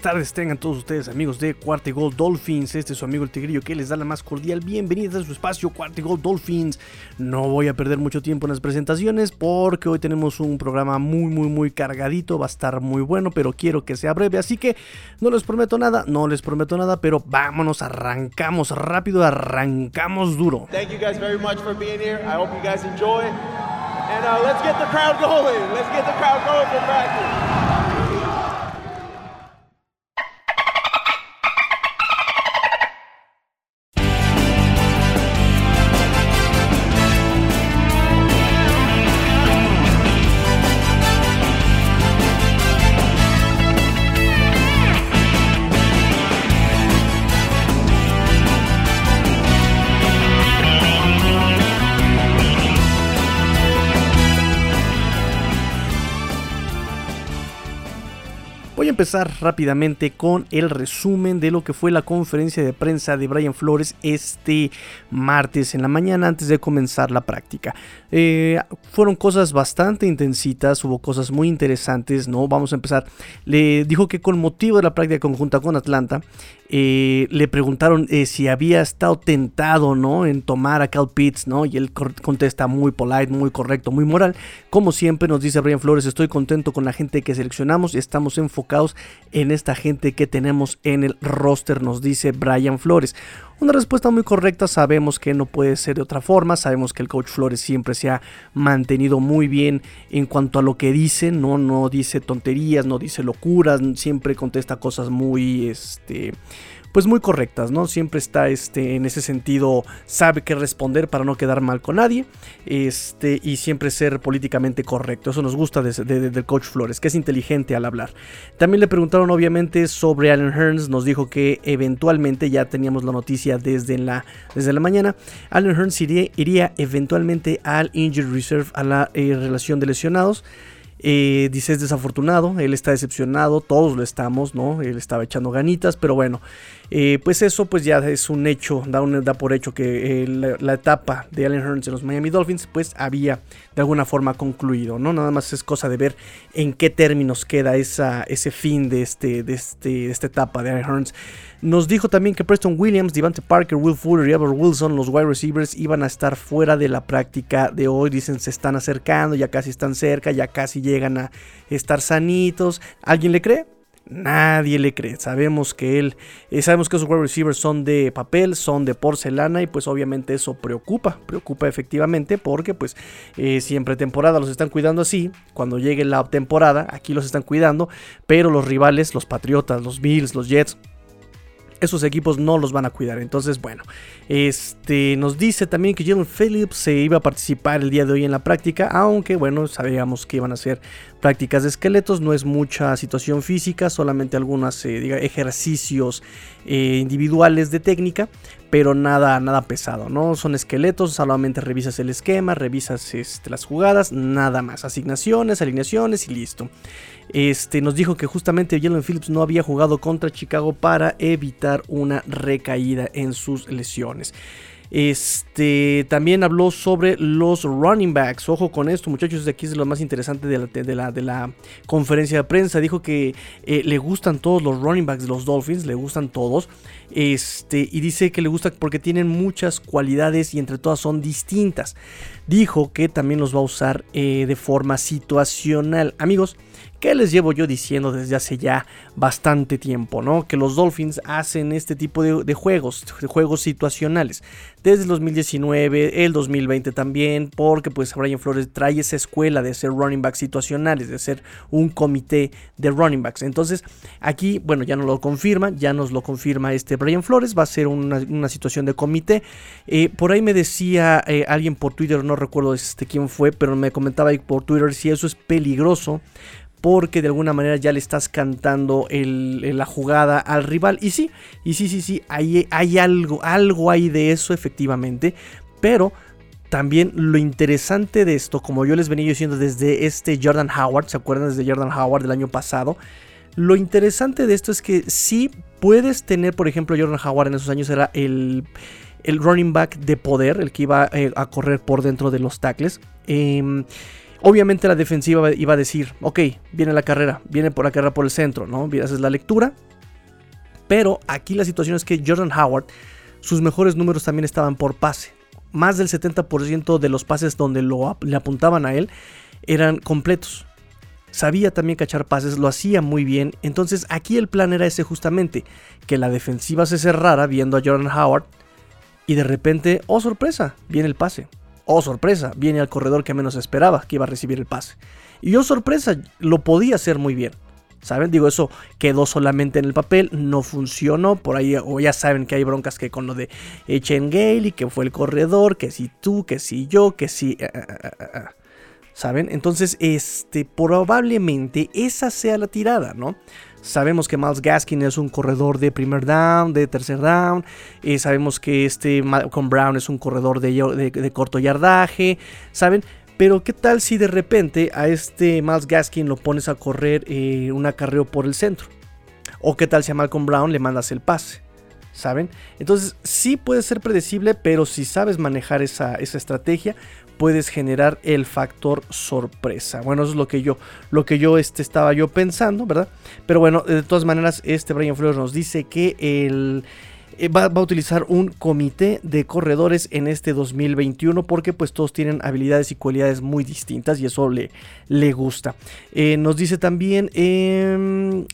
Buenas tardes, tengan todos ustedes amigos de Cuarta Gold Dolphins. Este es su amigo el Tigrillo que les da la más cordial bienvenida a su espacio Cuarta Gold Dolphins. No voy a perder mucho tiempo en las presentaciones porque hoy tenemos un programa muy muy muy cargadito, va a estar muy bueno, pero quiero que sea breve, así que no les prometo nada, no les prometo nada, pero vámonos, arrancamos rápido, arrancamos duro. Uh, crowd going. Let's get the crowd going for practice. Empezar rápidamente con el resumen de lo que fue la conferencia de prensa de Brian Flores este martes en la mañana antes de comenzar la práctica. Eh, fueron cosas bastante intensitas, hubo cosas muy interesantes, ¿no? Vamos a empezar. Le dijo que con motivo de la práctica conjunta con Atlanta, eh, le preguntaron eh, si había estado tentado, ¿no? En tomar a Cal Pitts, ¿no? Y él contesta muy polite, muy correcto, muy moral. Como siempre nos dice Brian Flores, estoy contento con la gente que seleccionamos y estamos enfocados en esta gente que tenemos en el roster, nos dice Brian Flores. Una respuesta muy correcta, sabemos que no puede ser de otra forma, sabemos que el coach Flores siempre se ha mantenido muy bien en cuanto a lo que dice, no, no dice tonterías, no dice locuras, siempre contesta cosas muy, este, pues muy correctas, ¿no? Siempre está este, en ese sentido, sabe qué responder para no quedar mal con nadie este, y siempre ser políticamente correcto. Eso nos gusta del coach Flores, que es inteligente al hablar. También le preguntaron obviamente sobre Allen Hearns, nos dijo que eventualmente, ya teníamos la noticia desde la, desde la mañana, Allen Hearns iría, eventualmente al Injured Reserve, a la eh, relación de lesionados. Eh, dice es desafortunado, él está decepcionado, todos lo estamos, ¿no? Él estaba echando ganitas, pero bueno, eh, pues eso pues ya es un hecho, da, da por hecho que eh, la, etapa de Allen Hearns en los Miami Dolphins pues había de alguna forma concluido, ¿no? Nada más es cosa de ver en qué términos queda esa, ese fin de, este, de, este, de esta etapa de Allen Hearns. Nos dijo también que Preston Williams, Devante Parker, Will Fuller y Albert Wilson, los wide receivers, iban a estar fuera de la práctica de hoy. Dicen se están acercando, ya casi están cerca, ya casi llegan a estar sanitos. ¿Alguien le cree? Nadie le cree. Sabemos que él, eh, sabemos que esos wide receivers son de papel, son de porcelana y pues obviamente eso preocupa, preocupa efectivamente porque pues eh, siempre temporada los están cuidando así. Cuando llegue la temporada aquí los están cuidando, pero los rivales, los Patriotas, los Bills, los Jets, esos equipos no los van a cuidar. Entonces, bueno, este nos dice también que Jalen Phillips se iba a participar el día de hoy en la práctica, aunque bueno, sabíamos que iban a ser prácticas de esqueletos, no es mucha situación física, solamente algunos eh, ejercicios eh, individuales de técnica, pero nada, nada pesado, ¿no? Son esqueletos, solamente revisas el esquema, revisas este, las jugadas, nada más, asignaciones, alineaciones y listo. Este, nos dijo que justamente Jalen Phillips no había jugado contra Chicago para evitar una recaída en sus lesiones. Este, también habló sobre los running backs. Ojo con esto, muchachos. Aquí es lo más interesante de la, de la, conferencia de prensa. Dijo que eh, le gustan todos los running backs de los Dolphins. Le gustan todos. Este, y dice que le gusta porque tienen muchas cualidades y entre todas son distintas. Dijo que también los va a usar eh, de forma situacional. Amigos, ¿Qué les llevo yo diciendo desde hace ya bastante tiempo, ¿no? Que los Dolphins hacen este tipo de, juegos, de juegos situacionales. Desde el 2019, el 2020 también, porque pues Brian Flores trae esa escuela de ser running backs situacionales, de ser un comité de running backs. Entonces, aquí, bueno, ya nos lo confirma, ya nos lo confirma este Brian Flores, va a ser una, situación de comité. Eh, por ahí me decía eh, alguien por Twitter, no recuerdo este, quién fue, pero me comentaba ahí por Twitter si eso es peligroso porque de alguna manera ya le estás cantando la jugada al rival. Y sí, y sí, sí, sí, hay, hay algo, algo hay de eso efectivamente, pero también lo interesante de esto, como yo les venía diciendo desde este Jordan Howard, ¿se acuerdan desde Jordan Howard del año pasado? Lo interesante de esto es que sí puedes tener, por ejemplo, Jordan Howard en esos años era el, el running back de poder, el que iba eh, a correr por dentro de los tackles. Eh, Obviamente la defensiva iba a decir, ok, viene la carrera, viene por la carrera por el centro, ¿no? Haces la lectura. Pero aquí la situación es que Jordan Howard, sus mejores números también estaban por pase. Más del 70% de los pases donde lo, le apuntaban a él eran completos. Sabía también cachar pases, lo hacía muy bien. Entonces aquí el plan era ese justamente, que la defensiva se cerrara viendo a Jordan Howard y de repente, oh sorpresa, viene el pase. Oh sorpresa, viene al corredor que menos esperaba que iba a recibir el pase. Y oh sorpresa, lo podía hacer muy bien. ¿Saben? Digo, eso quedó solamente en el papel, no funcionó. Por ahí, o ya saben que hay broncas que con lo de Gale y que fue el corredor, que si tú, que si yo, que si. Eh, eh, eh, ¿Saben? Entonces, este, probablemente esa sea la tirada, ¿no? Sabemos que Miles Gaskin es un corredor de primer down, de tercer down. sabemos que este Malcolm Brown es un corredor de corto yardaje. ¿Saben? Pero qué tal si de repente a este Miles Gaskin lo pones a correr eh, un acarreo por el centro. O qué tal si a Malcolm Brown le mandas el pase. ¿Saben? Entonces sí puede ser predecible, pero si sabes manejar esa, estrategia, puedes generar el factor sorpresa. Bueno, eso es lo que yo, lo que yo este, estaba yo pensando, ¿verdad? Pero bueno, de todas maneras, este Brian Flores nos dice que el eh, va, a utilizar un comité de corredores en este 2021 porque pues todos tienen habilidades y cualidades muy distintas y eso le, le gusta. Eh, nos dice también... Em,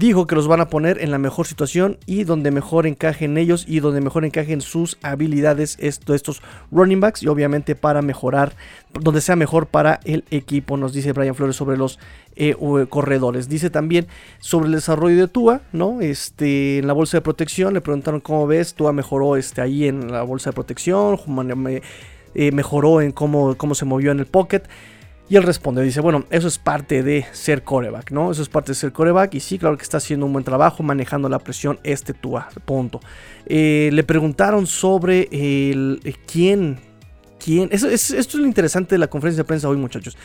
dijo que los van a poner en la mejor situación y donde mejor encajen ellos y donde mejor encajen sus habilidades estos running backs y obviamente para mejorar, donde sea mejor para el equipo, nos dice Brian Flores sobre los eh, corredores. Dice también sobre el desarrollo de Tua, ¿no? Este, en la bolsa de protección, le preguntaron cómo ves, Tua mejoró este, ahí en la bolsa de protección, eh, mejoró en cómo, cómo se movió en el pocket. Y él responde, dice, bueno, eso es parte de ser coreback, ¿no? Eso es parte de ser coreback. Y sí, claro que está haciendo un buen trabajo manejando la presión este Tua, punto. Eh, le preguntaron sobre el, eh, quién, quién... esto es lo interesante de la conferencia de prensa hoy, muchachos.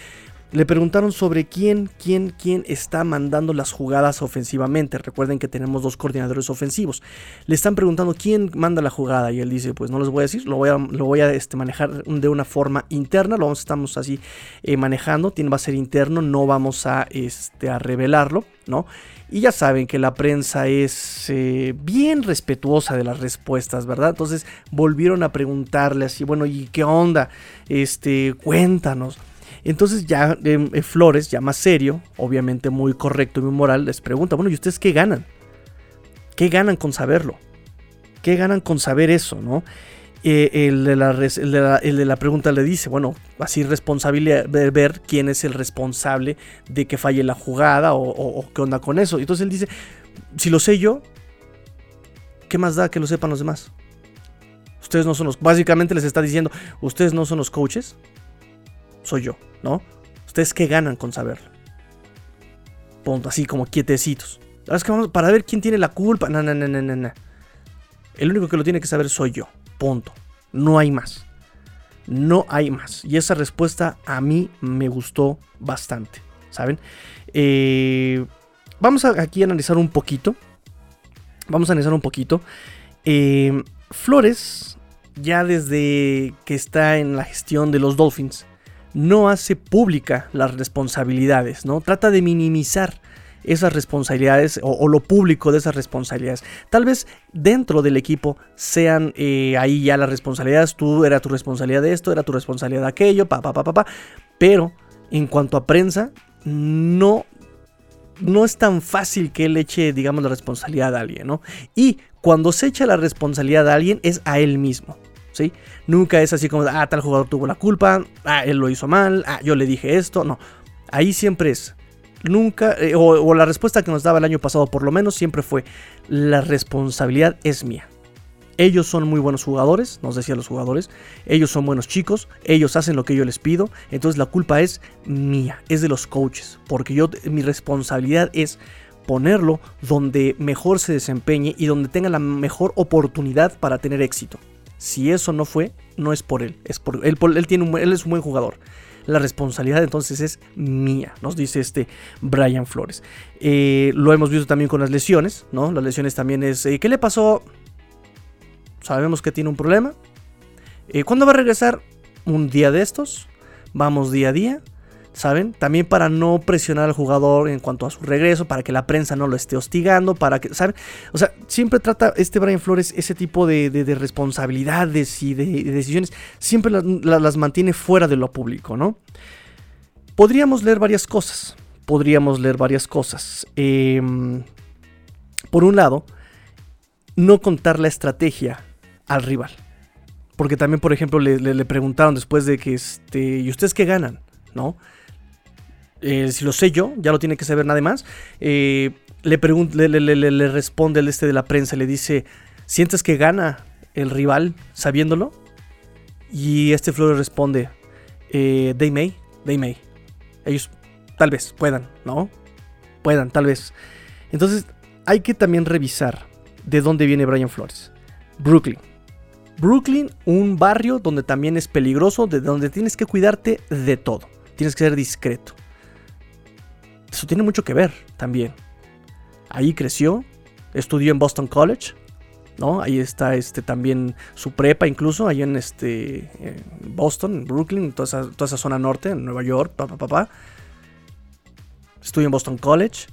Le preguntaron sobre quién, quién, quién está mandando las jugadas ofensivamente. Recuerden que tenemos dos coordinadores ofensivos. Le están preguntando quién manda la jugada y él dice, pues no les voy a decir, lo voy a, lo voy a este, manejar de una forma interna, lo estamos así eh, manejando, tiene, va a ser interno, no vamos a, este, a revelarlo, ¿no? Y ya saben que la prensa es eh, bien respetuosa de las respuestas, ¿verdad? Entonces volvieron a preguntarle así, bueno, ¿y qué onda? Este, cuéntanos. Entonces ya em, eh, Flores, ya más serio, obviamente muy correcto y muy moral, les pregunta, bueno, ¿y ustedes qué ganan? ¿Qué ganan con saberlo? ¿Qué ganan con saber eso, no? Eh, el, de la, pregunta le dice, bueno, así responsable de ver quién es el responsable de que falle la jugada o, o, qué onda con eso. Entonces él dice, si lo sé yo, ¿qué más da que lo sepan los demás? Ustedes no son los... Básicamente les está diciendo, ustedes no son los coaches, soy yo, ¿no? ¿Ustedes qué ganan con saberlo? Punto, así como quietecitos. Es que vamos, para ver quién tiene la culpa. No, no, no, no, no. El único que lo tiene que saber soy yo. Punto. No hay más. No hay más. Y esa respuesta a mí me gustó bastante. ¿Saben? Eh, vamos a aquí a analizar un poquito. Vamos a analizar un poquito. Eh, Flores, ya desde que está en la gestión de los Dolphins, no hace pública las responsabilidades, ¿no? Trata de minimizar esas responsabilidades o, lo público de esas responsabilidades. Tal vez dentro del equipo sean eh, ahí ya las responsabilidades, tú era tu responsabilidad de esto, era tu responsabilidad de aquello, pa, pa, pa, pa, pa. Pero en cuanto a prensa, no, no es tan fácil que él eche, digamos, la responsabilidad a alguien, ¿no? Y cuando se echa la responsabilidad a alguien es a él mismo. Nunca es así como, ah, tal jugador tuvo la culpa, ah, él lo hizo mal, ah, yo le dije esto, no. Ahí siempre es, nunca, eh, o, la respuesta que nos daba el año pasado por lo menos siempre fue, la responsabilidad es mía. Ellos son muy buenos jugadores, nos decían los jugadores. Ellos son buenos chicos, ellos hacen lo que yo les pido. Entonces la culpa es mía, es de los coaches. Porque yo, mi responsabilidad es ponerlo donde mejor se desempeñe y donde tenga la mejor oportunidad para tener éxito. Si eso no fue, no es por él, es por él. Él, tiene un, él es un buen jugador. La responsabilidad entonces es mía, nos dice este Brian Flores. Eh, lo hemos visto también con las lesiones, ¿no? Las lesiones también es, eh, ¿qué le pasó? Sabemos que tiene un problema. Eh, ¿Cuándo va a regresar? Un día de estos. Vamos día a día. ¿Saben? También para no presionar al jugador en cuanto a su regreso, para que la prensa no lo esté hostigando, para que, ¿saben? O sea, siempre trata este Brian Flores ese tipo de, responsabilidades y de, decisiones, siempre las mantiene fuera de lo público, ¿no? Podríamos leer varias cosas, podríamos leer varias cosas. Em, por un lado, no contar la estrategia al rival. Porque también, por ejemplo, le, preguntaron después de que, este, ¿y ustedes qué ganan? ¿No? Eh, si lo sé yo, ya lo tiene que saber nada más. Eh, le, le, responde el este de la prensa, le dice, ¿sientes que gana el rival sabiéndolo? Y este Flores responde, eh, they may, they may. Ellos tal vez puedan, ¿no? Puedan, tal vez. Entonces hay que también revisar de dónde viene Brian Flores. Brooklyn. Brooklyn, un barrio donde también es peligroso, de donde tienes que cuidarte de todo. Tienes que ser discreto. Eso tiene mucho que ver también. Ahí creció, estudió en Boston College, ¿no? Ahí está este, también su prepa incluso, ahí en este, Boston, Brooklyn, toda esa, toda esa zona norte, en Nueva York, papá, papá. Estudió en Boston College.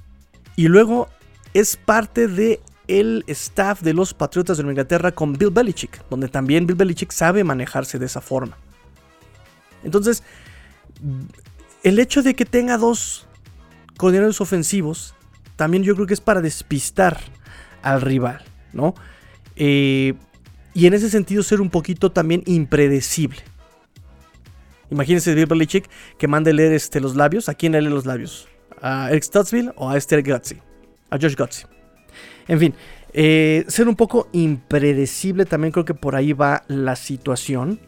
Y luego es parte de el staff de los Patriotas de Inglaterra con Bill Belichick, donde también Bill Belichick sabe manejarse de esa forma. Entonces, el hecho de que tenga dos coordinadores ofensivos, también yo creo que es para despistar al rival, ¿no? Eh, y en ese sentido ser un poquito también impredecible. Imagínense Bill Belichick que mande leer este, los labios. ¿A quién lee los labios? ¿A Eric Stutzville o a Esther Gutsi? A Josh Gutsi. En fin, eh, ser un poco impredecible también creo que por ahí va la situación.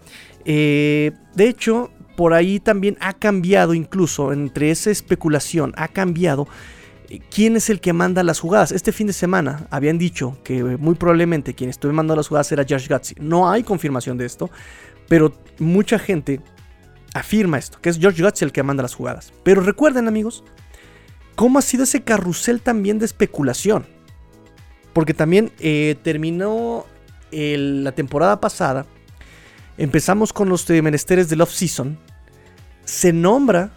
Eh, de hecho, por ahí también ha cambiado incluso entre esa especulación, ha cambiado eh, quién es el que manda las jugadas. Este fin de semana habían dicho que muy probablemente quien estuvo mandando las jugadas era Josh Gutsy. No hay confirmación de esto, pero mucha gente afirma esto, que es George Gutsy el que manda las jugadas. Pero recuerden amigos, cómo ha sido ese carrusel también de especulación. Porque también eh, terminó la temporada pasada. Empezamos con los menesteres del off-season. Se nombra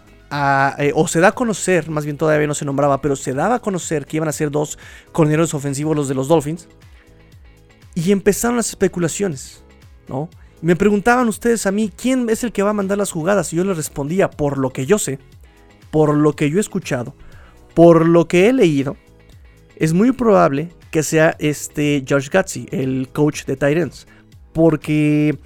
eh, o se da a conocer, más bien todavía no se nombraba, pero se daba a conocer que iban a ser dos coordinadores ofensivos los de los Dolphins. Y empezaron las especulaciones, ¿no? Me preguntaban ustedes a mí, ¿quién es el que va a mandar las jugadas? Y yo les respondía, por lo que yo sé, por lo que yo he escuchado, por lo que he leído, es muy probable que sea este Josh Gutsy, el coach de Titans. Porque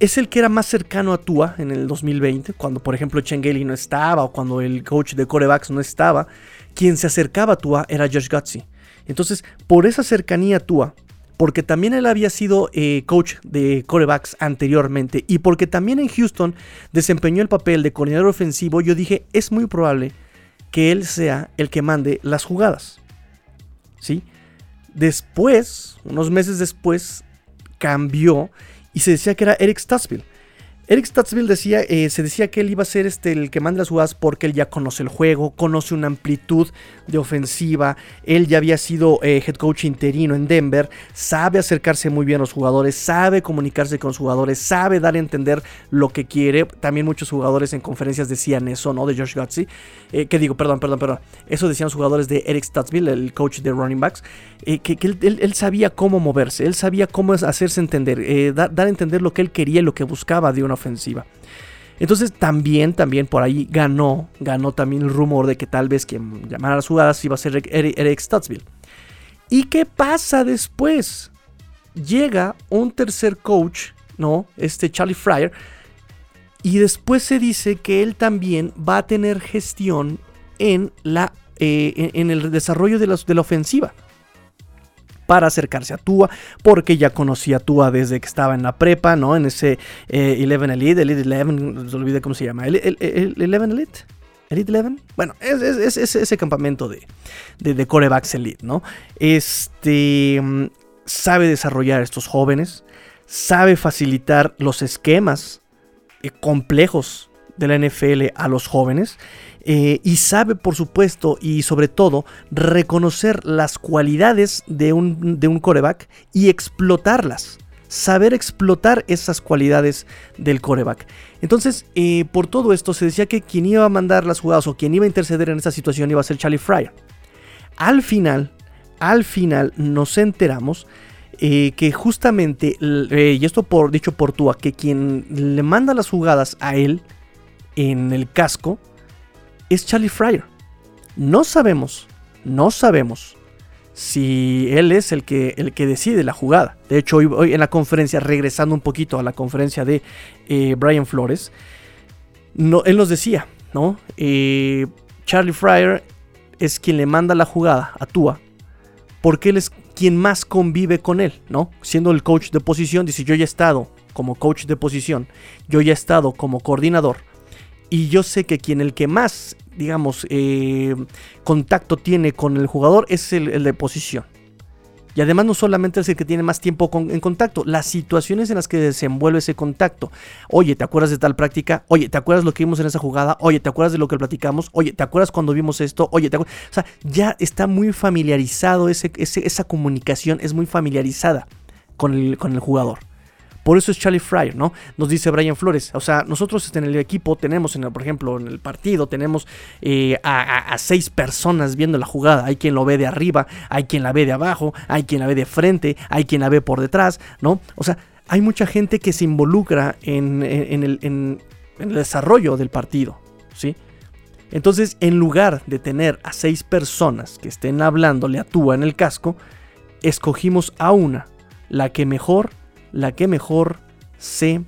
es el que era más cercano a Tua en el 2020, cuando por ejemplo Chengeli no estaba o cuando el coach de corebacks no estaba. Quien se acercaba a Tua era Josh Gutsy. Entonces, por esa cercanía a Tua, porque también él había sido eh, coach de corebacks anteriormente y porque también en Houston desempeñó el papel de coordinador ofensivo, yo dije, es muy probable que él sea el que mande las jugadas. ¿Sí? Después, unos meses después, cambió y se decía que era Eric Stutzville. Eric Statsville decía, eh, se decía que él iba a ser este, el que manda las jugadas porque él ya conoce el juego, conoce una amplitud de ofensiva, él ya había sido eh, head coach interino en Denver, sabe acercarse muy bien a los jugadores, sabe comunicarse con los jugadores, sabe dar a entender lo que quiere. También muchos jugadores en conferencias decían eso, ¿no? De Josh Gutsy. Eh, que digo, perdón, perdón, perdón. Eso decían los jugadores de Eric Statsville, el coach de running backs, que, él, sabía cómo moverse, él sabía cómo hacerse entender, dar, dar a entender lo que él quería lo que buscaba de una ofensiva. Entonces también, también por ahí ganó, ganó también el rumor de que tal vez quien llamara a las jugadas iba a ser Eric Stutzville. ¿Y qué pasa después? Llega un tercer coach, ¿no? Este Charlie Fryer. Y después se dice que él también va a tener gestión en, la, eh, en el desarrollo de de la ofensiva para acercarse a Tua, porque ya conocía a Tua desde que estaba en la prepa, ¿no? En ese eh, Eleven Elite, Elite Eleven, se cómo se llama, el, Eleven Elite. Elite Eleven. Bueno, es, ese campamento de, de, corebacks elite, ¿no? Este mm, sabe desarrollar a estos jóvenes, sabe facilitar los esquemas eh, complejos de la NFL a los jóvenes eh, y sabe, por supuesto, y sobre todo, reconocer las cualidades de un, de un coreback y explotarlas. saber explotar esas cualidades del coreback. Entonces, eh, por todo esto se decía que quien iba a mandar las jugadas o quien iba a interceder en esta situación iba a ser Charlie Fryer. Al final, al final nos enteramos eh, que justamente, y esto por, dicho por Tua, que quien le manda las jugadas a él en el casco es Charlie Fryer. No sabemos, no sabemos si él es el que, el que decide la jugada. De hecho, hoy, en la conferencia, regresando un poquito a la conferencia de eh, Brian Flores, no, él nos decía, ¿no? Eh, Charlie Fryer es quien le manda la jugada a Tua, porque él es quien más convive con él, ¿no? Siendo el coach de posición, dice, yo ya he estado como coach de posición, yo ya he estado como coordinador, y yo sé que quien el que más digamos, eh, contacto tiene con el jugador es el, de posición. Y además no solamente es el que tiene más tiempo en contacto, las situaciones en las que desenvuelve ese contacto. Oye, ¿te acuerdas de tal práctica? Oye, ¿te acuerdas lo que vimos en esa jugada? Oye, ¿te acuerdas de lo que platicamos? Oye, ¿te acuerdas cuando vimos esto? Oye, ¿te acuerdas? O sea, ya está muy familiarizado ese, esa comunicación, es muy familiarizada con el, con el jugador. Por eso es Charlie Fryer, ¿no? Nos dice Brian Flores. O sea, nosotros en el equipo tenemos, en por ejemplo, en el partido, tenemos eh, a, seis personas viendo la jugada. Hay quien lo ve de arriba, hay quien la ve de abajo, hay quien la ve de frente, hay quien la ve por detrás, ¿no? O sea, hay mucha gente que se involucra en, el, en el desarrollo del partido, ¿sí? Entonces, en lugar de tener a seis personas que estén hablándole a Tua en el casco, escogimos a una, la que mejor la que mejor se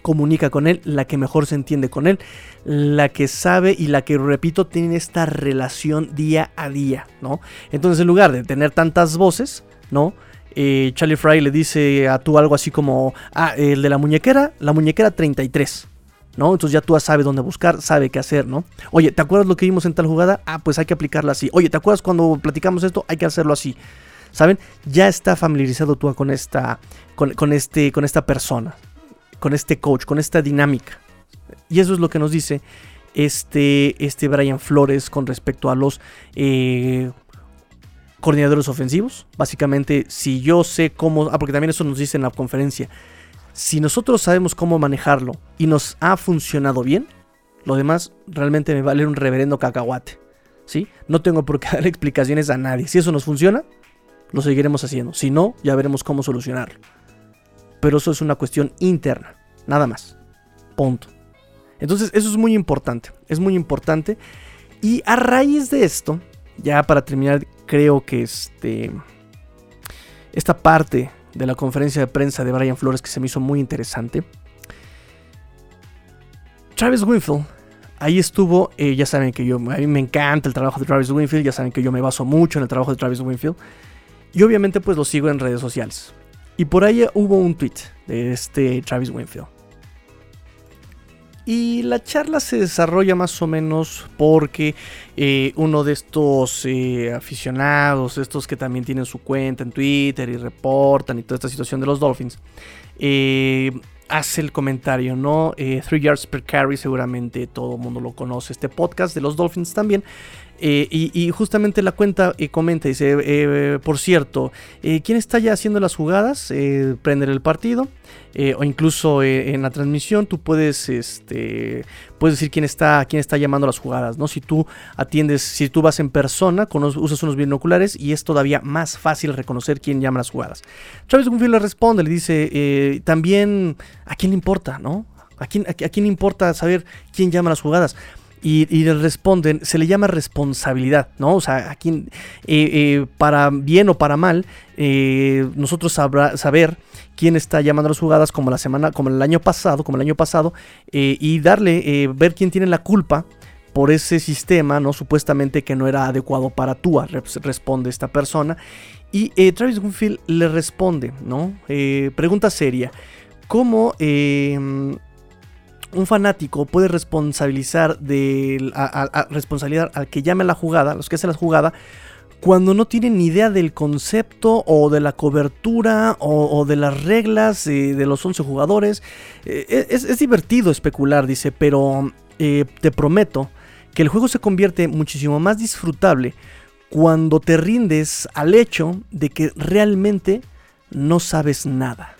comunica con él, la que mejor se entiende con él, la que sabe y la que, repito, tiene esta relación día a día, ¿no? Entonces, en lugar de tener tantas voces, ¿no? Eh, Charlie Fry le dice a tú algo así como, ah, el de la muñequera, la muñequera 33, ¿no? Entonces ya tú sabes dónde buscar, sabe qué hacer, ¿no? Oye, ¿te acuerdas lo que vimos en tal jugada? Ah, pues hay que aplicarla así. Oye, ¿te acuerdas cuando platicamos esto? Hay que hacerlo así. ¿Saben? Ya está familiarizado tú con esta, con, este, con esta persona, con este coach, con esta dinámica. Y eso es lo que nos dice este, este Brian Flores con respecto a los eh, coordinadores ofensivos. Básicamente, si yo sé cómo, ah, porque también eso nos dice en la conferencia, si nosotros sabemos cómo manejarlo y nos ha funcionado bien, lo demás realmente me vale un reverendo cacahuate. ¿Sí? No tengo por qué dar explicaciones a nadie. Si eso nos funciona, lo seguiremos haciendo. Si no, ya veremos cómo solucionarlo. Pero eso es una cuestión interna, nada más. Punto. Entonces, eso es muy importante. Es muy importante. Y a raíz de esto, ya para terminar, creo que este. Esta parte de la conferencia de prensa de Brian Flores que se me hizo muy interesante. Travis Winfield ahí estuvo, eh, ya saben que yo, a mí me encanta el trabajo de Travis Winfield, ya saben que yo me baso mucho en el trabajo de Travis Winfield. Y obviamente pues lo sigo en redes sociales. Y por ahí hubo un tweet de este Travis Winfield. Y la charla se desarrolla más o menos porque eh, uno de estos eh, aficionados, estos que también tienen su cuenta en Twitter y reportan y toda esta situación de los Dolphins, eh, hace el comentario, ¿no? Three Yards Per Carry, seguramente todo el mundo lo conoce, este podcast de los Dolphins también. Eh, y, justamente la cuenta eh, comenta, dice, eh, por cierto, ¿quién está ya haciendo las jugadas? prender el partido. o incluso en la transmisión tú puedes, este, puedes decir quién está, quién está llamando las jugadas, ¿no? Si tú atiendes, si tú vas en persona, usas unos binoculares y es todavía más fácil reconocer quién llama las jugadas. Travis Gunfield le responde, le dice, también, ¿a quién le importa, no? ¿A quién, a quién importa saber quién llama las jugadas? Y, le responden, se le llama responsabilidad, ¿no? O sea, aquí, eh, eh, para bien o para mal, eh, nosotros sabrá, saber quién está llamando las jugadas como la semana, como el año pasado, como el año pasado, y darle, ver quién tiene la culpa por ese sistema, ¿no? Supuestamente que no era adecuado para Tua, responde esta persona. Y Travis Winfield le responde, ¿no? pregunta seria. ¿Cómo un fanático puede responsabilizar de responsabilidad al que llame la jugada, los que hacen la jugada, cuando no tienen ni idea del concepto o de la cobertura o, de las reglas de los 11 jugadores. Eh, es, divertido especular, dice, pero eh, te prometo que el juego se convierte muchísimo más disfrutable cuando te rindes al hecho de que realmente no sabes nada.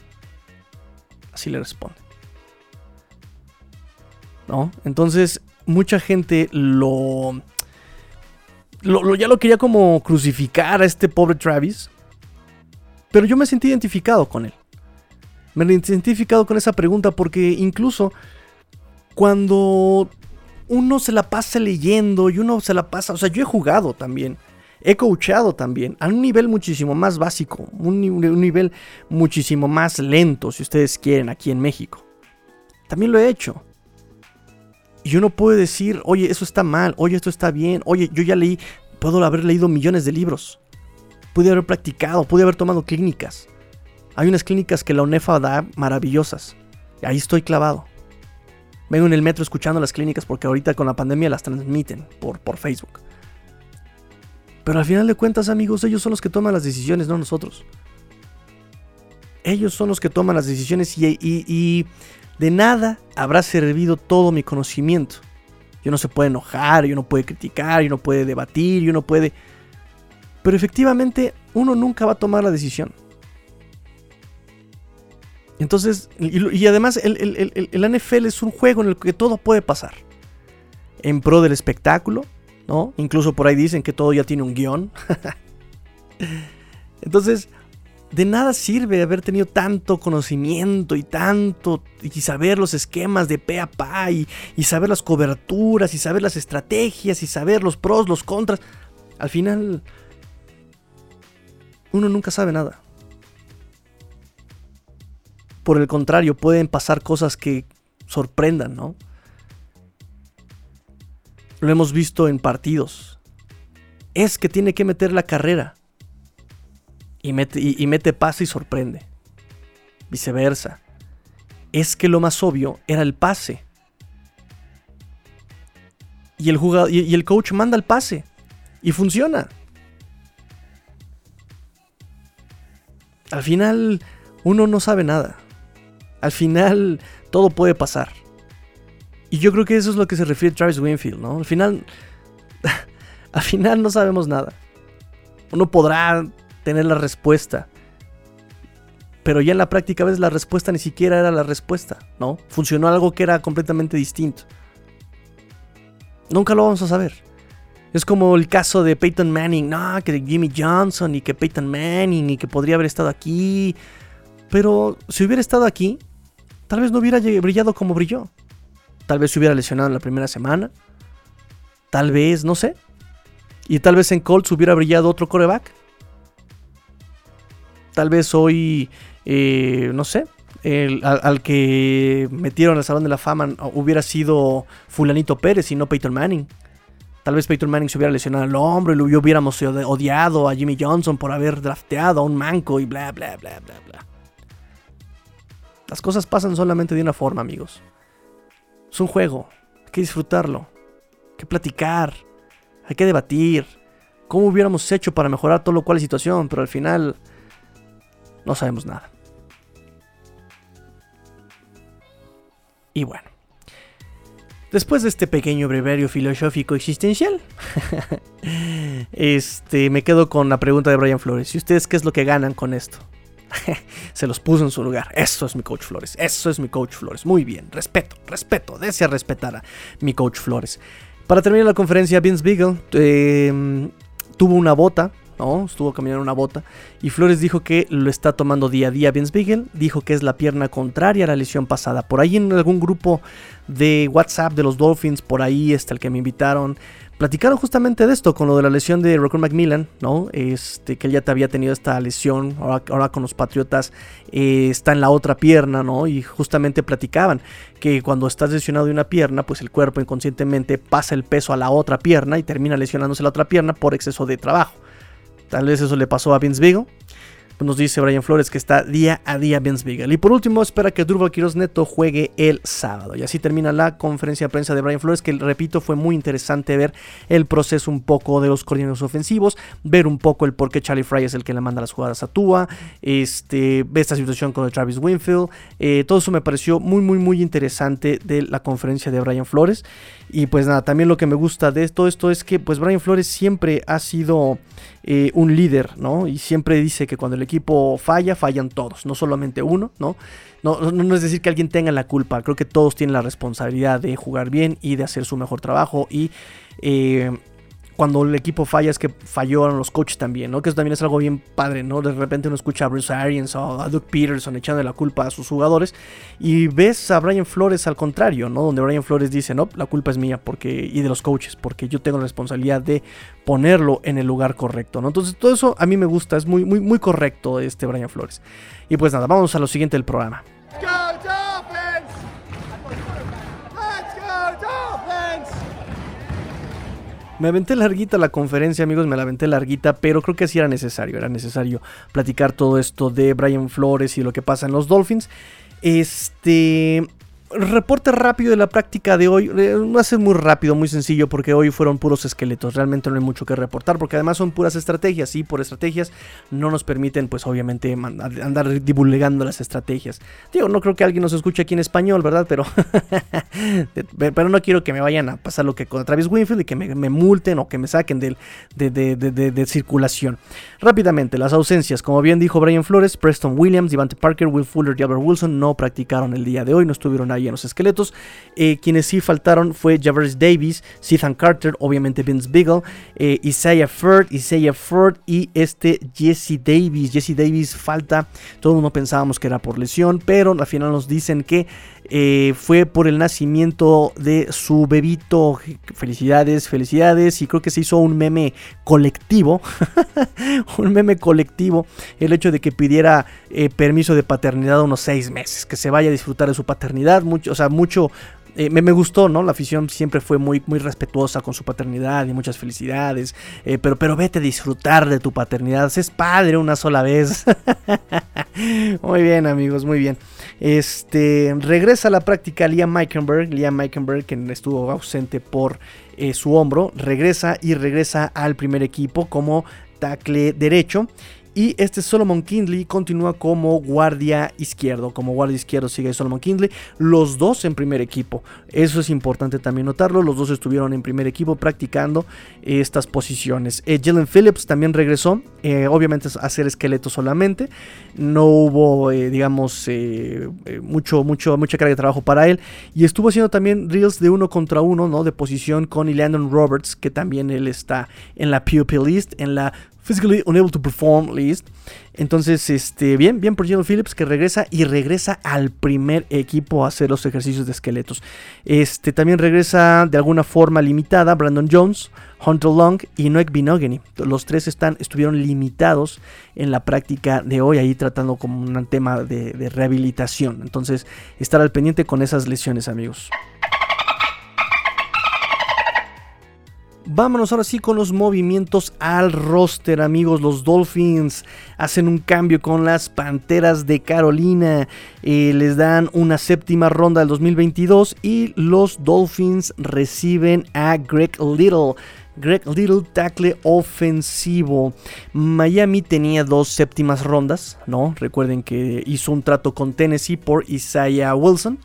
Así le responde. Entonces, mucha gente lo, ya lo quería como crucificar a este pobre Travis. Pero yo me sentí identificado con él. Me he identificado con esa pregunta porque incluso cuando uno se la pasa leyendo y uno se la pasa, o sea, yo he jugado también, he coachado también, a un nivel muchísimo más básico, un, un nivel muchísimo más lento, si ustedes quieren, aquí en México. También lo he hecho. Y uno puede decir, oye, eso está mal, oye, esto está bien, oye, yo ya leí, puedo haber leído millones de libros, pude haber practicado, pude haber tomado clínicas. Hay unas clínicas que la UNEFA da maravillosas. Y ahí estoy clavado. Vengo en el metro escuchando las clínicas porque ahorita con la pandemia las transmiten por, por Facebook. Pero al final de cuentas, amigos, ellos son los que toman las decisiones, no nosotros. Ellos son los que toman las decisiones y de nada habrá servido todo mi conocimiento. Yo no se puede enojar, yo no puede criticar, yo no puede debatir, yo no puede... Pero efectivamente uno nunca va a tomar la decisión. Entonces, y, además el, NFL es un juego en el que todo puede pasar. En pro del espectáculo, ¿no? Incluso por ahí dicen que todo ya tiene un guion. Entonces, de nada sirve haber tenido tanto conocimiento y tanto, y saber los esquemas de pe a pa, y, y saber las coberturas, y saber las estrategias, y saber los pros, los contras. Al final, uno nunca sabe nada. Por el contrario, pueden pasar cosas que sorprendan, ¿no? Lo hemos visto en partidos. Es que tiene que meter la carrera. Y mete, y, mete pase y sorprende. Viceversa. Es que lo más obvio era el pase. Y el, y el coach manda el pase. Y funciona. Al final, uno no sabe nada. Al final todo puede pasar. Y yo creo que eso es lo que se refiere Travis Winfield, ¿no? Al final, al final no sabemos nada. Uno podrá tener la respuesta. Pero ya en la práctica a veces la respuesta ni siquiera era la respuesta, ¿no? Funcionó algo que era completamente distinto. Nunca lo vamos a saber. Es como el caso de Peyton Manning, no, que Jimmy Johnson y que Peyton Manning y que podría haber estado aquí. Pero si hubiera estado aquí, tal vez no hubiera brillado como brilló. Tal vez se hubiera lesionado en la primera semana. Tal vez, no sé. Y tal vez en Colts hubiera brillado otro coreback. Tal vez hoy, eh, no sé, al, que metieron al Salón de la Fama hubiera sido Fulanito Pérez y no Peyton Manning. Tal vez Peyton Manning se hubiera lesionado el hombro y lo hubiéramos odiado a Jimmy Johnson por haber drafteado a un manco y bla, bla, bla, bla, bla. Las cosas pasan solamente de una forma, amigos. Es un juego, hay que disfrutarlo, hay que platicar, hay que debatir cómo hubiéramos hecho para mejorar todo lo cual la situación, pero al final no sabemos nada. Y bueno, después de este pequeño brevario filosófico existencial, este, me quedo con la pregunta de Brian Flores. ¿Y ustedes qué es lo que ganan con esto? se los puso en su lugar. Eso es mi coach Flores. Eso es mi coach Flores. Muy bien. Respeto, respeto. Desea respetar a mi coach Flores. Para terminar la conferencia, Vince Beagle em, tuvo una bota. ¿No? Estuvo caminando una bota. Y Flores dijo que lo está tomando día a día. Vince Beagle dijo que es la pierna contraria a la lesión pasada. Por ahí en algún grupo de WhatsApp de los Dolphins, por ahí está el que me invitaron platicaron justamente de esto, con lo de la lesión de Rocco Macmillan, ¿no? Este, que él ya te había tenido esta lesión, ahora, con los Patriotas eh, está en la otra pierna, ¿no? Y justamente platicaban que cuando estás lesionado de una pierna, pues el cuerpo inconscientemente pasa el peso a la otra pierna y termina lesionándose la otra pierna por exceso de trabajo. Tal vez eso le pasó a Vince Vigo. Pues nos dice Brian Flores que está día a día Vince Beagle. Y por último, espera que Durval Quiroz Neto juegue el sábado. Y así termina la conferencia de prensa de Brian Flores, que repito, fue muy interesante ver el proceso un poco de los coordinadores ofensivos, ver un poco el por qué Charlie Fry es el que le manda las jugadas a Tua, este, esta situación con el Travis Winfield. Eh, todo eso me pareció muy, muy, muy interesante de la conferencia de Brian Flores. Y pues nada, también lo que me gusta de todo esto es que pues Brian Flores siempre ha sido eh, un líder, ¿no? Y siempre dice que cuando el equipo falla, fallan todos, no solamente uno, ¿no? No, no, es decir que alguien tenga la culpa, creo que todos tienen la responsabilidad de jugar bien y de hacer su mejor trabajo y eh, cuando el equipo falla es que fallaron los coaches también, ¿no? Que eso también es algo bien padre, ¿no? De repente uno escucha a Bruce Arians o a Doug Peterson echando la culpa a sus jugadores y ves a Brian Flores al contrario, ¿no? Donde Brian Flores dice, no, la culpa es mía porque y de los coaches, porque yo tengo la responsabilidad de ponerlo en el lugar correcto, ¿no? Entonces todo eso a mí me gusta, es muy, muy, muy correcto este Brian Flores. Y pues nada, vamos a lo siguiente del programa. Me aventé larguita la conferencia, amigos, me la aventé larguita, pero creo que sí era necesario, era necesario platicar todo esto de Brian Flores y lo que pasa en los Dolphins. Este, reporte rápido de la práctica de hoy. Va a ser muy rápido, muy sencillo, porque hoy fueron puros esqueletos. Realmente no hay mucho que reportar, porque además son puras estrategias. Y por estrategias no nos permiten, pues obviamente, andar divulgando las estrategias. Digo, no creo que alguien nos escuche aquí en español, ¿verdad? Pero, pero no quiero que me vayan a pasar lo que con Travis Winfield y que me, multen o que me saquen de, de, circulación. Rápidamente, las ausencias. Como bien dijo Brian Flores, Preston Williams, Devante Parker, Will Fuller y Albert Wilson no practicaron el día de hoy, no estuvieron ahí los esqueletos. Eh, quienes sí faltaron fue Javers Davis, Ethan Carter, obviamente Vince Beagle, eh, Isaiah Ford, Isaiah Ford y este Jesse Davis. Jesse Davis falta, todo el mundo pensábamos que era por lesión, pero al final nos dicen que eh, fue por el nacimiento de su bebito. Felicidades, felicidades. Y creo que se hizo un meme colectivo. un meme colectivo. El hecho de que pidiera eh, permiso de paternidad unos seis meses. Que se vaya a disfrutar de su paternidad. Mucho, o sea, mucho, eh, me, gustó, ¿no? La afición siempre fue muy, muy respetuosa con su paternidad y muchas felicidades. pero, pero vete a disfrutar de tu paternidad. Es padre una sola vez. muy bien, amigos, muy bien. Este, regresa a la práctica Liam Meikenberg, Liam Meikenberg que estuvo ausente por eh, su hombro, regresa y regresa al primer equipo como tackle derecho y este Solomon Kindley continúa como guardia izquierdo. Como guardia izquierdo sigue Solomon Kindley. Los dos en primer equipo. Eso es importante también notarlo. Los dos estuvieron en primer equipo practicando estas posiciones. Eh, Jalen Phillips también regresó. Eh, obviamente a hacer esqueleto solamente. No hubo, eh, digamos, mucho, mucho, mucha carga de trabajo para él. Y estuvo haciendo también reels de uno contra uno, ¿no? De posición con Landon Roberts, que también él está en la PUP list, en la Physically Unable to Perform List. Entonces, este, bien, bien por Jalen Phillips que regresa y regresa al primer equipo a hacer los ejercicios de esqueletos. Este, también regresa de alguna forma limitada Brandon Jones, Hunter Long y Noek Binogany. Los tres están, estuvieron limitados en la práctica de hoy, ahí tratando como un tema de rehabilitación. Entonces, estar al pendiente con esas lesiones, amigos. Vámonos ahora sí con los movimientos al roster, amigos. Los Dolphins hacen un cambio con las Panteras de Carolina. Eh, les dan una séptima ronda del 2022 y los Dolphins reciben a Greg Little. Greg Little, tackle ofensivo. Miami tenía dos séptimas rondas, ¿no? Recuerden que hizo un trato con Tennessee por Isaiah Wilson.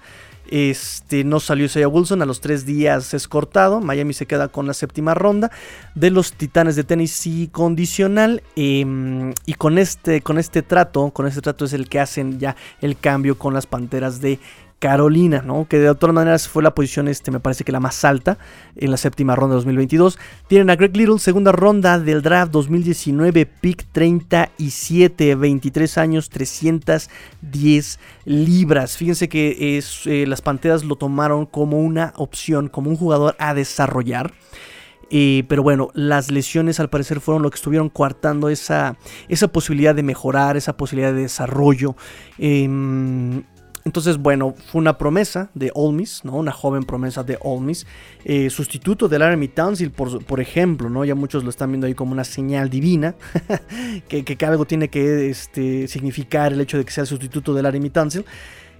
Este, no salió Isaiah Wilson, a los tres días es cortado. Miami se queda con la séptima ronda de los Titanes de Tennessee condicional. Em, y con este, con este trato, con este trato es el que hacen ya el cambio con las Panteras de Carolina, ¿no? Que de todas maneras fue la posición, este, me parece que la más alta en la séptima ronda de 2022. Tienen a Greg Little, segunda ronda del draft 2019, pick 37, 23 años, 310 libras. Fíjense que es, eh, las Panteras lo tomaron como una opción, como un jugador a desarrollar. Eh, pero bueno, las lesiones al parecer fueron lo que estuvieron coartando esa, esa posibilidad de mejorar, esa posibilidad de desarrollo. Em, entonces, bueno, fue una promesa de Olmis, ¿no? Una joven promesa de Olmis. Eh, sustituto de Laramie Townsend, por, ejemplo, ¿no? Ya muchos lo están viendo ahí como una señal divina. que, que, algo tiene que este, significar el hecho de que sea el sustituto de Laramie Townsend.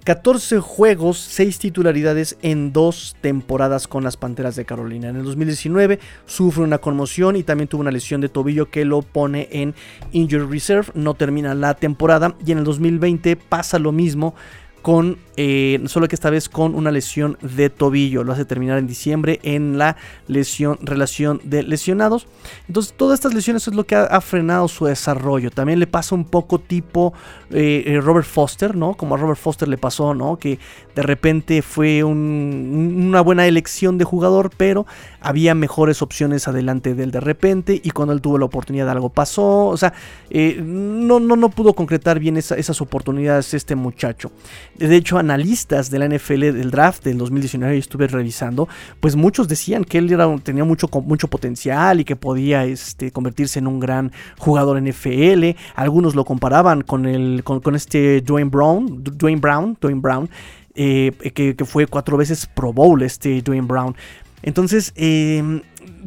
14 juegos, 6 titularidades en dos temporadas con las Panteras de Carolina. En el 2019 sufre una conmoción y también tuvo una lesión de tobillo que lo pone en Injury Reserve. No termina la temporada y en el 2020 pasa lo mismo con, eh, solo que esta vez con una lesión de tobillo. Lo hace terminar en diciembre en la lesión, relación de lesionados. Entonces, todas estas lesiones es lo que ha, frenado su desarrollo. También le pasa un poco tipo eh, eh, Robert Foster, ¿no? Como a Robert Foster le pasó, ¿no? Que de repente fue una buena elección de jugador, pero había mejores opciones adelante de él de repente. Y cuando él tuvo la oportunidad, algo pasó. O sea, no, no, no pudo concretar bien esas oportunidades este muchacho. De hecho, analistas de la NFL del draft del 2019 estuve revisando, pues muchos decían que él tenía mucho, mucho potencial y que podía este, convertirse en un gran jugador NFL. Algunos lo comparaban con, el, con, este Dwayne Brown, Dwayne Brown, Dwayne Brown eh, que, fue cuatro veces Pro Bowl este Dwayne Brown. Entonces, em,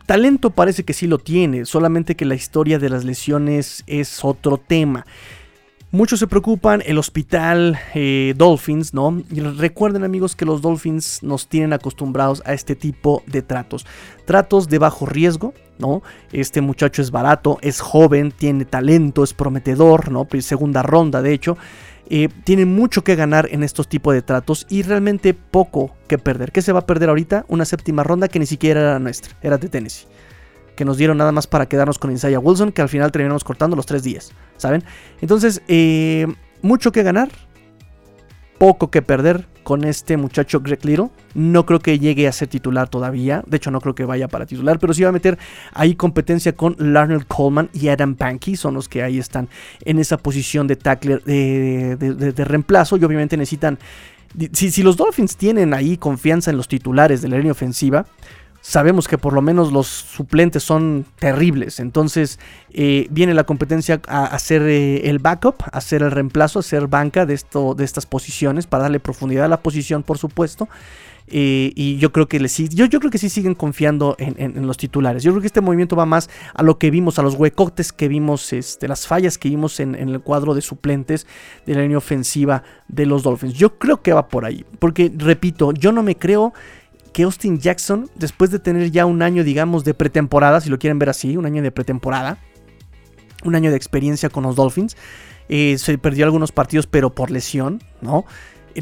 talento parece que sí lo tiene, solamente que la historia de las lesiones es otro tema. Muchos se preocupan, el hospital eh, Dolphins, ¿no? Y recuerden amigos que los Dolphins nos tienen acostumbrados a este tipo de tratos. Tratos de bajo riesgo, ¿no? Este muchacho es barato, es joven, tiene talento, es prometedor, ¿no? Pues, segunda ronda, de hecho. Eh, tiene mucho que ganar en estos tipos de tratos y realmente poco que perder. ¿Qué se va a perder ahorita? Una séptima ronda que ni siquiera era nuestra, era de Tennessee que nos dieron nada más para quedarnos con Isaiah Wilson, que al final terminamos cortando los tres días, ¿saben? Entonces, eh, mucho que ganar, poco que perder con este muchacho Greg Little. No creo que llegue a ser titular todavía. De hecho, no creo que vaya para titular. Pero sí va a meter ahí competencia con Larnell Coleman y Adam Pankey. Son los que ahí están en esa posición de tackler de, reemplazo. Y obviamente necesitan. Si, si, los Dolphins tienen ahí confianza en los titulares de la línea ofensiva, sabemos que por lo menos los suplentes son terribles. Entonces eh, viene la competencia a hacer eh, el backup, a hacer el reemplazo, a hacer banca de, esto, de estas posiciones para darle profundidad a la posición, por supuesto. Eh, y yo creo que le, yo, yo creo que sí siguen confiando en, los titulares. Yo creo que este movimiento va más a lo que vimos, a los huecotes que vimos, este, las fallas que vimos en, en el cuadro de suplentes de la línea ofensiva de los Dolphins. Yo creo que va por ahí. Porque, repito, yo no me creo que Austin Jackson, después de tener ya un año, digamos, de pretemporada, si lo quieren ver así, un año de pretemporada, un año de experiencia con los Dolphins, eh, se perdió algunos partidos, pero por lesión, ¿no?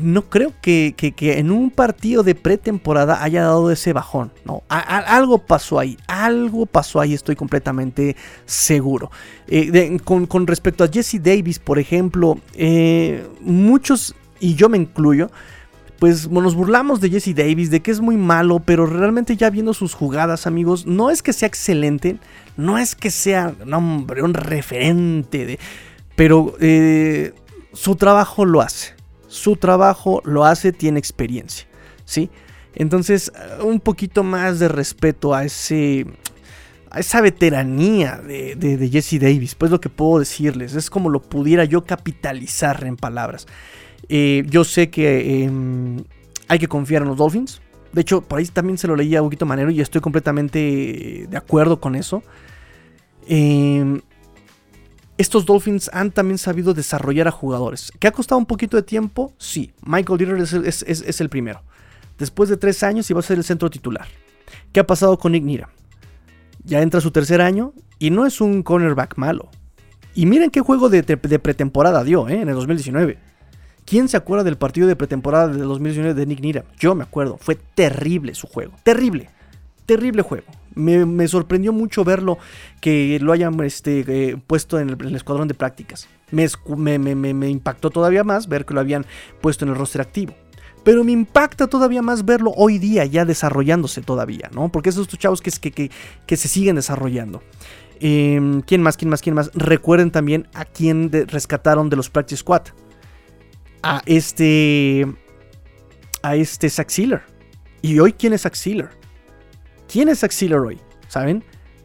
No creo que, en un partido de pretemporada haya dado ese bajón, ¿no? algo pasó ahí, algo pasó ahí, estoy completamente seguro. Eh, con, respecto a Jesse Davis, por ejemplo, eh, muchos, y yo me incluyo, pues nos burlamos de Jesse Davis, de que es muy malo, pero realmente ya viendo sus jugadas, amigos, no es que sea excelente, no es que sea un referente, de, pero eh, su trabajo lo hace. Su trabajo lo hace, tiene experiencia, ¿sí? Entonces, un poquito más de respeto a ese a esa veteranía de, de, Jesse Davis, pues lo que puedo decirles, es como lo pudiera yo capitalizar en palabras. Eh, yo sé que em, hay que confiar en los Dolphins. De hecho, por ahí también se lo leía a poquito Manero y estoy completamente de acuerdo con eso. Em, estos Dolphins han también sabido desarrollar a jugadores. ¿Que ha costado un poquito de tiempo? Sí. Michael Dieter es, el primero. Después de tres años va a ser el centro titular. ¿Qué ha pasado con Nick Nira? Ya entra su tercer año y no es un cornerback malo. Y miren qué juego de, pretemporada dio ¿eh? en el 2019. ¿Quién se acuerda del partido de pretemporada de 2019 de Nick Nira? Yo me acuerdo, fue terrible su juego, terrible, terrible juego. Me, sorprendió mucho verlo que lo hayan este, eh, puesto en el, escuadrón de prácticas. Me, impactó todavía más ver que lo habían puesto en el roster activo. Pero me impacta todavía más verlo hoy día ya desarrollándose todavía, ¿no? Porque esos chavos que, se siguen desarrollando. Em, ¿Quién más? ¿Quién más? ¿Quién más? Recuerden también a quién rescataron de los Practice Squad a este. a este Sealer. ¿Y hoy quién es Sealer? ¿Quién es Sealer hoy? ¿Saben?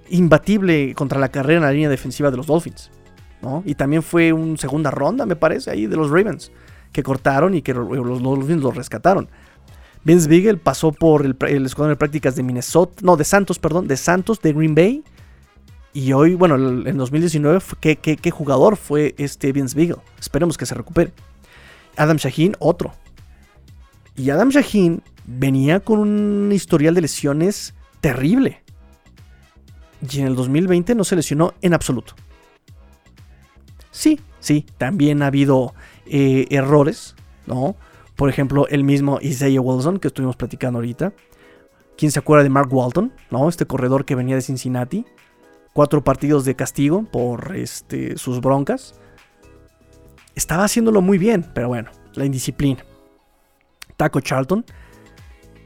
Imbatible contra la carrera en la línea defensiva de los Dolphins. ¿no? Y también fue una segunda ronda, me parece, ahí de los Ravens. Que cortaron y que los Dolphins lo rescataron. Vince Beagle pasó por el, el escuadrón de prácticas de Minnesota, no, de Santos, perdón, de Santos, de Green Bay. Y hoy, bueno, en 2019, ¿qué, qué, jugador fue este Vince Beagle? Esperemos que se recupere. Adam Shaheen, otro. Y Adam Shaheen venía con un historial de lesiones terrible. Y en el 2020 no se lesionó en absoluto. Sí, sí, también ha habido eh, errores, ¿no? Por ejemplo, el mismo Isaiah Wilson que estuvimos platicando ahorita. ¿Quién se acuerda de Mark Walton? ¿No? Este corredor que venía de Cincinnati. Cuatro partidos de castigo por este, sus broncas. Estaba haciéndolo muy bien, pero bueno, la indisciplina. Taco Charlton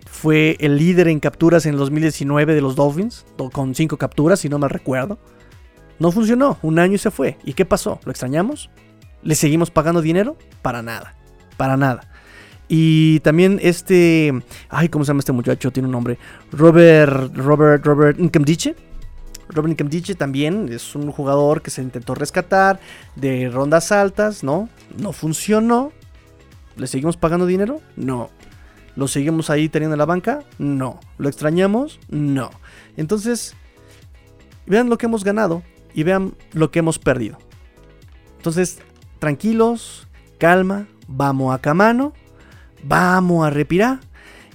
fue el líder en capturas en el 2019 de los Dolphins, con cinco capturas, si no me recuerdo. No funcionó, un año y se fue. ¿Y qué pasó? ¿Lo extrañamos? ¿Le seguimos pagando dinero? Para nada, para nada. Y también este, ay, ¿cómo se llama este muchacho? Tiene un nombre. Robert, Robert, Robert Nkemdiche. Robert Nkemdiche también es un jugador que se intentó rescatar de rondas altas, ¿no? No funcionó. ¿Le seguimos pagando dinero? No. ¿Lo seguimos ahí teniendo en la banca? No. ¿Lo extrañamos? No. Entonces, vean lo que hemos ganado y vean lo que hemos perdido. Entonces, tranquilos, calma, vamos a camano, vamos a respirar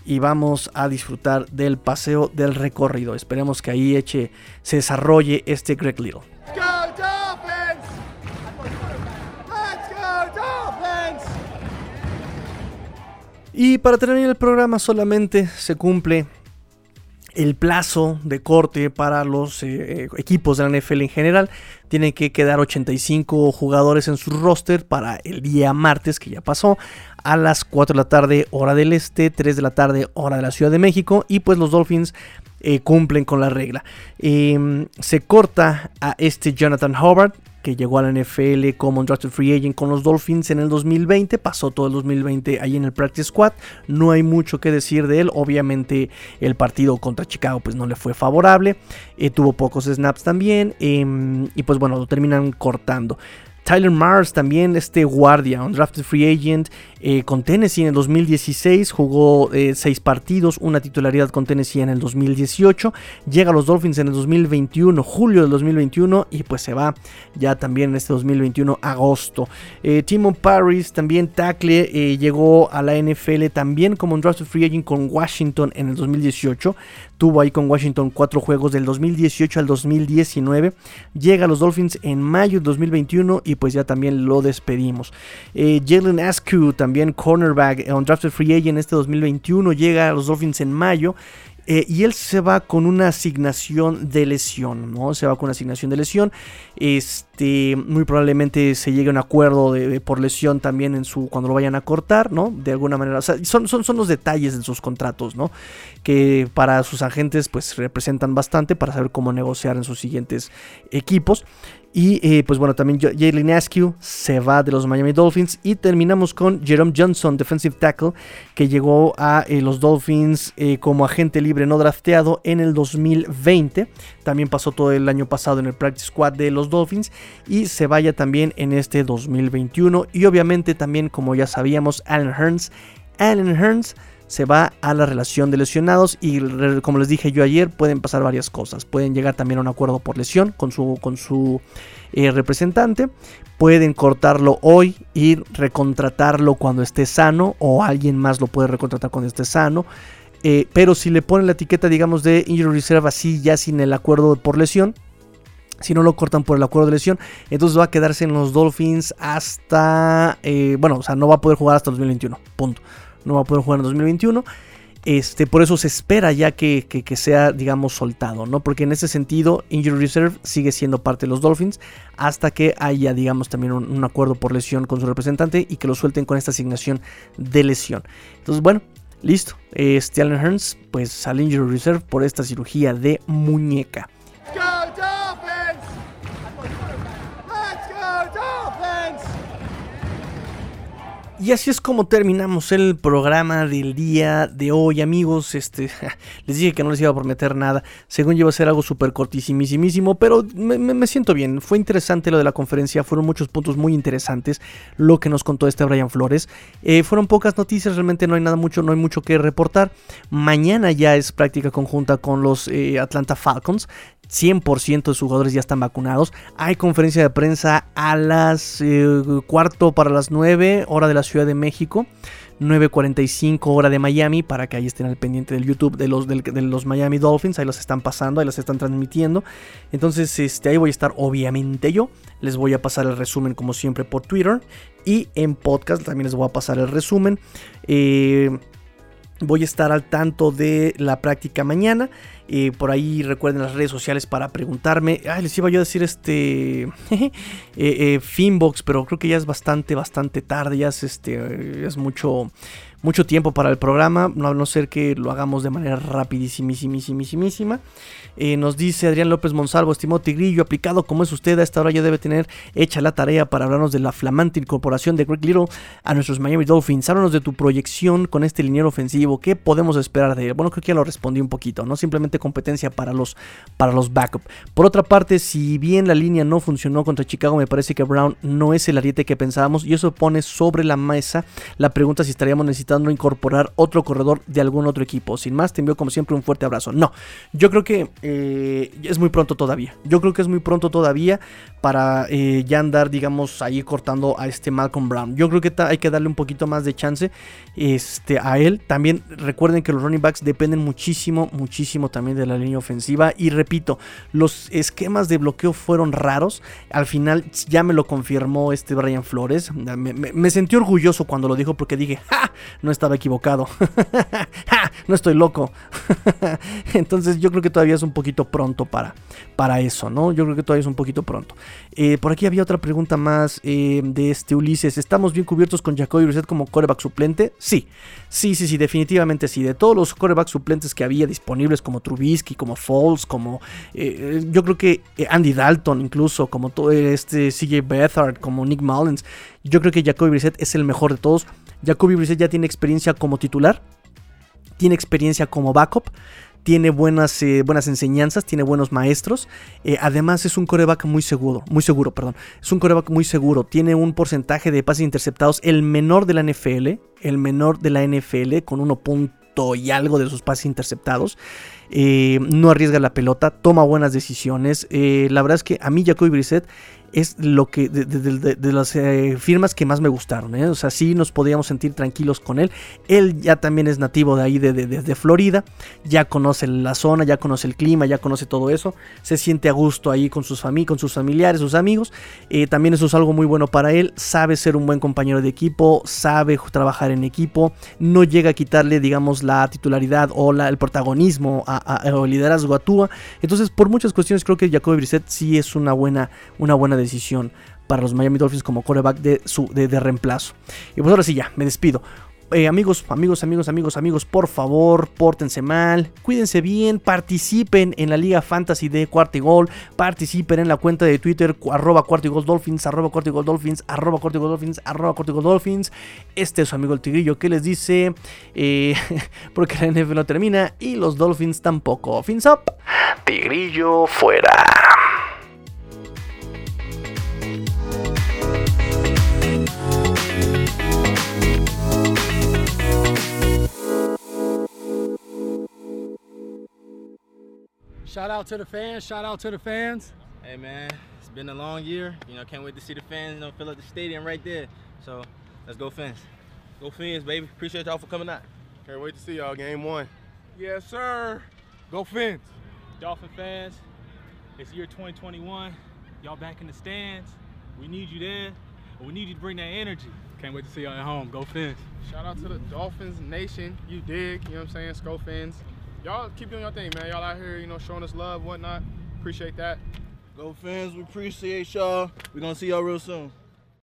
y vamos a disfrutar del paseo del recorrido. Esperemos que ahí eche, se desarrolle este Greg Little. Y para terminar el programa solamente se cumple el plazo de corte para los eh, equipos de la NFL en general. Tienen que quedar 85 jugadores en su roster para el día martes que ya pasó a las 4 de la tarde hora del este, 3 de la tarde hora de la Ciudad de México y pues los Dolphins eh, cumplen con la regla. Em, se corta a este Jonathan Hobart que llegó a la NFL como undrafted free agent con los Dolphins en el 2020, pasó todo el 2020 ahí en el practice squad, no hay mucho que decir de él, obviamente el partido contra Chicago pues no le fue favorable, eh, tuvo pocos snaps también em, y pues bueno lo terminan cortando. Tyler Mars también, este guardia, un drafted free agent eh, con Tennessee en el 2016, jugó 6 eh, partidos, una titularidad con Tennessee en el 2018, llega a los Dolphins en el 2021, julio del 2021 y pues se va ya también en este 2021, agosto. Eh, Timon Paris, también tackle, llegó a la NFL también como un drafted free agent con Washington en el 2018, tuvo ahí con Washington cuatro juegos del 2018 al 2019, llega a los Dolphins en mayo del 2021 y pues ya también lo despedimos. Eh, Jalen Askew, también cornerback, on drafted free agent este 2021, llega a los Dolphins en mayo. Eh, y él se va con una asignación de lesión, ¿no? Se va con una asignación de lesión. Este, muy probablemente se llegue a un acuerdo de, por lesión también en su cuando lo vayan a cortar, ¿no? De alguna manera. son, son, son los detalles de sus contratos, ¿no? Que para sus agentes, pues representan bastante para saber cómo negociar en sus siguientes equipos. Y eh, pues bueno, también Jalen Askew se va de los Miami Dolphins. Y terminamos con Jerome Johnson, defensive tackle, que llegó a eh, los Dolphins eh, como agente libre no drafteado en el 2020. También pasó todo el año pasado en el practice squad de los Dolphins. Y se vaya también en este 2021. Y obviamente también, como ya sabíamos, Allen Hearns. Allen Hearns se va a la relación de lesionados y como les dije yo ayer pueden pasar varias cosas. Pueden llegar también a un acuerdo por lesión con su, con su eh, representante. Pueden cortarlo hoy y recontratarlo cuando esté sano o alguien más lo puede recontratar cuando esté sano. Eh, pero si le ponen la etiqueta digamos de injury reserve así ya sin el acuerdo por lesión, si no lo cortan por el acuerdo de lesión, entonces va a quedarse en los Dolphins hasta, eh, bueno, o sea, no va a poder jugar hasta 2021, punto no va a poder jugar en 2021. Este, por eso se espera ya que, sea, digamos, soltado, ¿no? Porque en ese sentido, Injury Reserve sigue siendo parte de los Dolphins hasta que haya, digamos, también un, acuerdo por lesión con su representante y que lo suelten con esta asignación de lesión. Entonces, bueno, listo. Este Allen Hearns, pues al Injury Reserve por esta cirugía de muñeca. Y así es como terminamos el programa del día de hoy, amigos. Este, les dije que no les iba a prometer nada. Según yo iba a ser algo súper cortísimísimo, pero me, siento bien. Fue interesante lo de la conferencia, fueron muchos puntos muy interesantes lo que nos contó este Brian Flores. Eh, fueron pocas noticias, realmente no hay nada mucho, no hay mucho que reportar. Mañana ya es práctica conjunta con los eh, Atlanta Falcons. 100% de sus jugadores ya están vacunados. Hay conferencia de prensa a las eh, cuarto para las 9, hora de la Ciudad de México. 9.45 hora de Miami, para que ahí estén al pendiente del YouTube de los, de los Miami Dolphins, ahí los están pasando, ahí los están transmitiendo. Entonces, este, ahí voy a estar obviamente yo, les voy a pasar el resumen como siempre por Twitter y en podcast también les voy a pasar el resumen. Eh, voy a estar al tanto de la práctica mañana. Eh, por ahí recuerden las redes sociales para preguntarme. Ay, les iba yo a decir este. eh, eh, Finbox, pero creo que ya es bastante, bastante tarde. Ya es, este, es mucho, mucho tiempo para el programa. No, a no ser que lo hagamos de manera rapidísimísimísimísima. Eh, nos dice Adrián López Monsalvo, estimado Tigrillo, aplicado como es usted, a esta hora ya debe tener hecha la tarea para hablarnos de la flamante incorporación de Greg Little a nuestros Miami Dolphins. Háblanos de tu proyección con este liniero ofensivo. ¿Qué podemos esperar de él? Bueno, creo que ya lo respondí un poquito, ¿no? Simplemente competencia para los, para los backup. Por otra parte, si bien la línea no funcionó contra Chicago, me parece que Brown no es el ariete que pensábamos y eso pone sobre la mesa la pregunta si estaríamos necesitando incorporar otro corredor de algún otro equipo. Sin más, te envío como siempre un fuerte abrazo. No, yo creo que eh, es muy pronto todavía. Yo creo que es muy pronto todavía para eh, ya andar, digamos, ahí cortando a este Malcolm Brown. Yo creo que hay que darle un poquito más de chance este, a él. También recuerden que los running backs dependen muchísimo, muchísimo también de la línea ofensiva. Y repito, los esquemas de bloqueo fueron raros. Al final ya me lo confirmó este Brian Flores. Me, sentí orgulloso cuando lo dijo porque dije, ¡ja! No estaba equivocado. ¡Ja! No estoy loco. Entonces yo creo que todavía es un poquito pronto para, para eso, ¿no? Yo creo que todavía es un poquito pronto. Eh, por aquí había otra pregunta más eh, de este Ulises. ¿Estamos bien cubiertos con Jacoby Brissett como coreback suplente? Sí, sí, sí, sí, definitivamente sí. De todos los corebacks suplentes que había disponibles, como Trubisky, como Foles, como eh, yo creo que Andy Dalton, incluso, como todo este CJ Beathard, como Nick Mullins, yo creo que Jacoby Brissett es el mejor de todos. Jacoby Brissett ya tiene experiencia como titular, tiene experiencia como backup tiene buenas, eh, buenas enseñanzas, tiene buenos maestros. Eh, además es un coreback muy seguro, muy seguro, perdón. Es un coreback muy seguro. Tiene un porcentaje de pases interceptados el menor de la NFL, el menor de la NFL con 1. y algo de sus pases interceptados. Eh, no arriesga la pelota, toma buenas decisiones. La verdad es que a mí Jacoby Brissett es lo que de, de, de, las eh, firmas que más me gustaron. ¿eh? O sea, sí nos podíamos sentir tranquilos con él. Él ya también es nativo de ahí, de, Florida. Ya conoce la zona, ya conoce el clima, ya conoce todo eso. Se siente a gusto ahí con sus, fami con sus familiares, sus amigos. Eh, también eso es algo muy bueno para él. Sabe ser un buen compañero de equipo, sabe trabajar en equipo. No llega a quitarle, digamos, la titularidad o la, el protagonismo a, a, a, o el liderazgo a. Entonces, por muchas cuestiones, creo que Jacoby Brissett sí es una buena, una buena decisión para los Miami Dolphins como coreback de, su, de, reemplazo. Y pues ahora sí ya, me despido. Eh, amigos, amigos, amigos, amigos, amigos, por favor, pórtense mal, cuídense bien, participen en la Liga Fantasy de Cuarto y Gol, participen en la cuenta de Twitter, arroba Cuarto y Gol Dolphins, arroba y Gol Dolphins, arroba y Gol Dolphins, arroba y Gol Dolphins. Este es su amigo el Tigrillo que les dice, eh, porque la NFL no termina y los Dolphins tampoco. Fins up, Tigrillo fuera. Shout out to the fans. Shout out to the fans. Hey man, it's been a long year. You know, can't wait to see the fans. You know, fill up the stadium right there. So let's go fans. Go fans, baby. Appreciate y'all for coming out. Can't wait to see y'all game one. Yes, sir. Go fans. Dolphin fans, it's year 2021. Y'all back in the stands. We need you there. We need you to bring that energy. Can't wait to see y'all at home. Go Fins. Shout out to the Dolphins Nation. You dig, you know what I'm saying? Sco Fins. Y'all keep doing your thing, man. Y'all out here, you know, showing us love, whatnot. Appreciate that. Go fans, we appreciate y'all. We're gonna see y'all real soon.